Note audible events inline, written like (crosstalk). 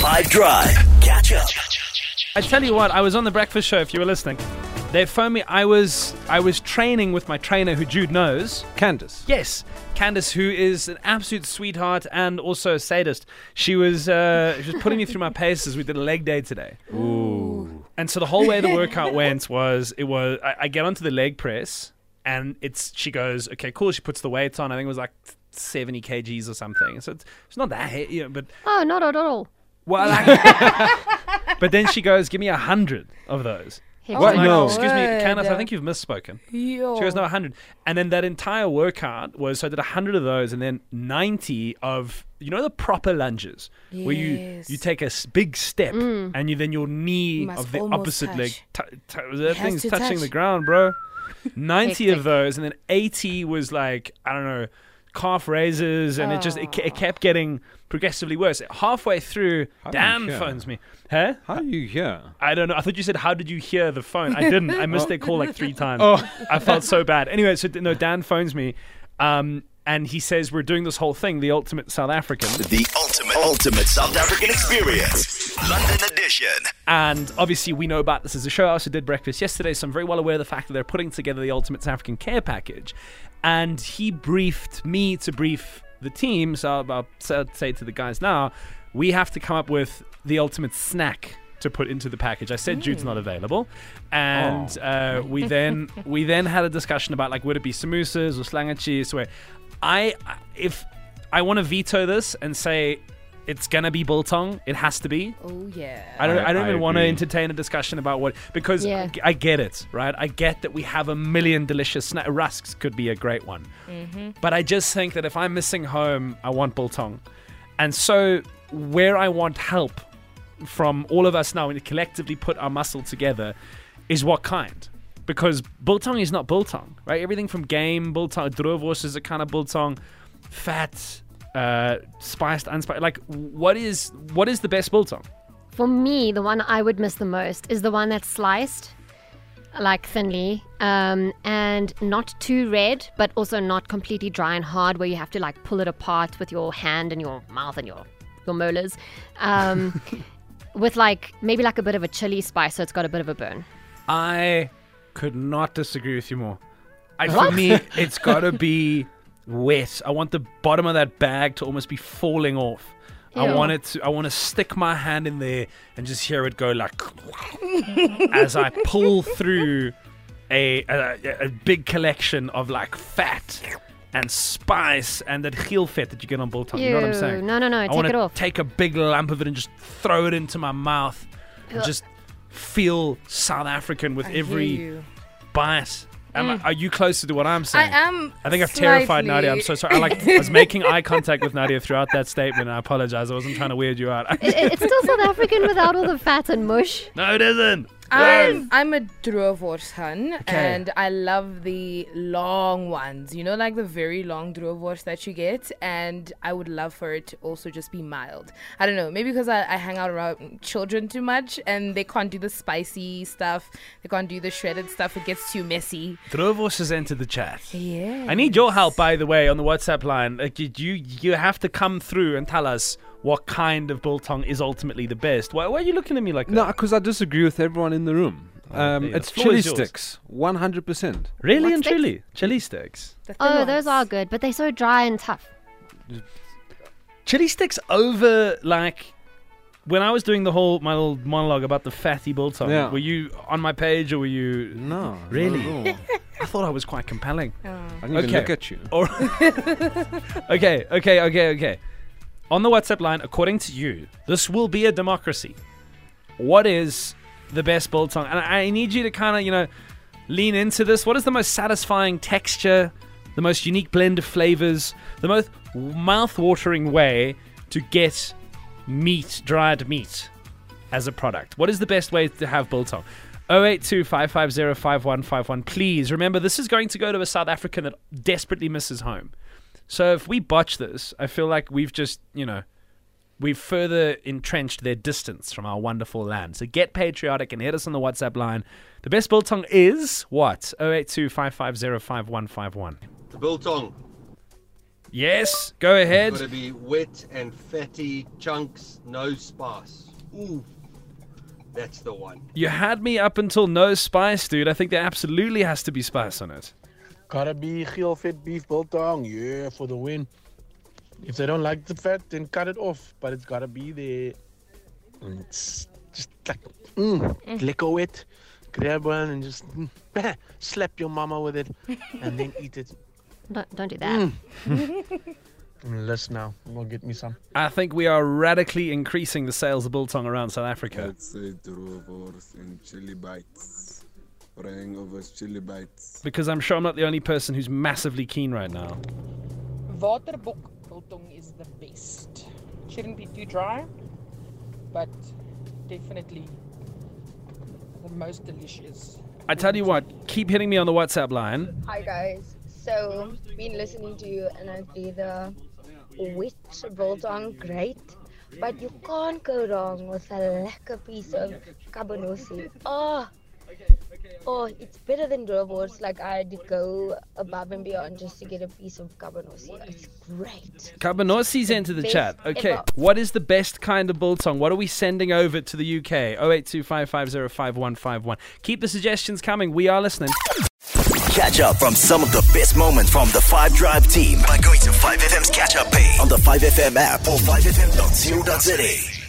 5 Drive. Catch up. I tell you what, I was on the breakfast show. If you were listening, they phoned me. I was I was training with my trainer, who Jude knows. Candace. Yes, Candace, who is an absolute sweetheart and also a sadist. She was uh, she was putting me through my paces. We did a leg day today. Ooh. And so the whole way the (laughs) workout went was it was I, I get onto the leg press and it's she goes okay cool she puts the weights on I think it was like seventy kgs or something so it's, it's not that heavy you know, but Oh, not at all. Well (laughs) like, (laughs) but then she goes give me a hundred of those. What? Like, No. excuse me, Word. Candace. I think you've misspoken. Yo. She goes, no, 100. And then that entire workout was, so I did 100 of those and then 90 of, you know, the proper lunges where you, Yes. you take a s- big step mm. and you then your knee Must of the almost opposite leg, t- t- that has thing's to touching touch. the ground, bro. 90 of Hectic. those and then 80 was like, I don't know, calf raises and it just, it, it kept getting progressively worse. Halfway through, How Dan phones me. Huh? How are you here? I don't know. I thought you said, "How did you hear the phone?" I didn't. I missed (laughs) their call like three (laughs) times. Oh. I felt so bad. Anyway, so no, Dan phones me, um, and he says we're doing this whole thing, the ultimate South African, The ultimate, ultimate South African experience. London edition. and obviously we know about this as a show. I also did breakfast yesterday, so I'm very well aware of the fact that they're putting together the ultimate South African care package, and he briefed me to brief the team. So I'll, I'll say- to the guys now, we have to come up with the ultimate snack to put into the package. I said Jude's not available, and uh, we then (laughs) we then had a discussion about like would it be samosas or slangachi. Where I if I want to veto this and say it's gonna be biltong, it has to be. Oh yeah. I don't. I- I, don't I even want to entertain a discussion about what because Yeah. I, I get it, right? I get that we have a million delicious sna- rusks. Could be a great one, mm-hmm. but I just think that if I'm missing home, I want biltong, and so where I want help from all of us now and collectively put our muscle together is what kind. Because biltong is not biltong, right? Everything from game, biltong, droëwors is a kind of biltong, fat, uh, spiced, unspiced. Like, what is what is the best biltong? For me, the one I would miss the most is the one that's sliced, like thinly, um, and not too red, but also not completely dry and hard, where you have to like pull it apart with your hand and your mouth and your your molars, um, (laughs) with like maybe like a bit of a chili spice, so it's got a bit of a burn. I could not disagree with you more. I, for me, it's got to be (laughs) wet. I want the bottom of that bag to almost be falling off. I Ew. want it to. I want to stick my hand in there and just hear it go like (laughs) as I pull through a, a a big collection of like fat and spice and that heel fat that you get on biltong. You know what I'm saying? No, no, no, I take it off. Take a big lump of it and just throw it into my mouth and just feel South African with I every bite. Am I, mm. are you closer to what I'm saying? I am. I think I've terrified Nadia. I'm so sorry. I like I was (laughs) making eye contact with Nadia throughout that statement. And I apologize. I wasn't trying to weird you out. It- it's still South African without all the fat and mush. no, it isn't. I'm, I'm a droeworsten Okay. and I love the long ones. You know, like the very long droeworst that you get. And I would love for it to also just be mild. I don't know, maybe because I, I hang out around children too much and they can't do the spicy stuff. They can't do the shredded stuff. It gets too messy. Droëwors has entered the chat. Yeah. I need your help, by the way, on the WhatsApp line. Like, you you have to come through and tell us what kind of biltong is ultimately the best. Why, why are you looking at me like that? No, because I disagree with everyone in the room. Oh, Um, there you go. it's Floor chili sticks, 100%. really What and sticks? truly, chili sticks. Oh, ones. those are good, but they're so dry and tough. Chili sticks over like when I was doing the whole my little monologue about the fatty biltong. Yeah. Were you on my page or were you? No. Really? (laughs) I thought I was quite compelling. Oh. I didn't even look at you. Or (laughs) okay, okay, okay, okay. On the WhatsApp line, according to you, this will be a democracy. What is the best biltong? And I need you to kind of, you know, lean into this. What is the most satisfying texture, the most unique blend of flavors, the most mouth-watering way to get meat, dried meat, as a product? What is the best way to have biltong? 082 550 5151. Please remember, this is going to go to a South African that desperately misses home. So if we botch this, I feel like we've just, you know, we've further entrenched their distance from our wonderful land. So get patriotic and hit us on the WhatsApp line. The best biltong is what? 082 550 5151. Biltong. Yes, go ahead. It's got to be wet and fatty chunks, no spice. Ooh, that's the one. You had me up until no spice, dude. I think there absolutely has to be spice on it. Gotta be geel vet beef biltong. Yeah, for the win. If they don't like the fat, then cut it off. But it's gotta be there. And it's just like, mm, liquor wet. Grab one and just mm, slap your mama with it (laughs) and then eat it. Don't, don't do that. Mm, (laughs) Listen now, go get me some. I think we are radically increasing the sales of biltong around South Africa. I'd say and chili bites. Praying over chili bites. Because I'm sure I'm not the only person who's massively keen right now. Waterbok biltong is the best. Shouldn't be too dry, but definitely the most delicious. I tell you what, keep hitting me on the WhatsApp line. Hi guys. So been listening to you and I agree the wet biltong great. But you can't go wrong with a lekker piece of cabanossi. Oh, oh, it's better than Droëwors. Like I had to go above and beyond just to get a piece of cabanossi. It's great. Cabanossi's into the Best chat. Okay, ever. what is the best kind of biltong? What are we sending over to the UK? 0825505151. Keep the suggestions coming. We are listening. Catch up from some of the best moments from the 5 Drive team by going to 5FM's catch up page on the 5FM app or 5FM.co.za.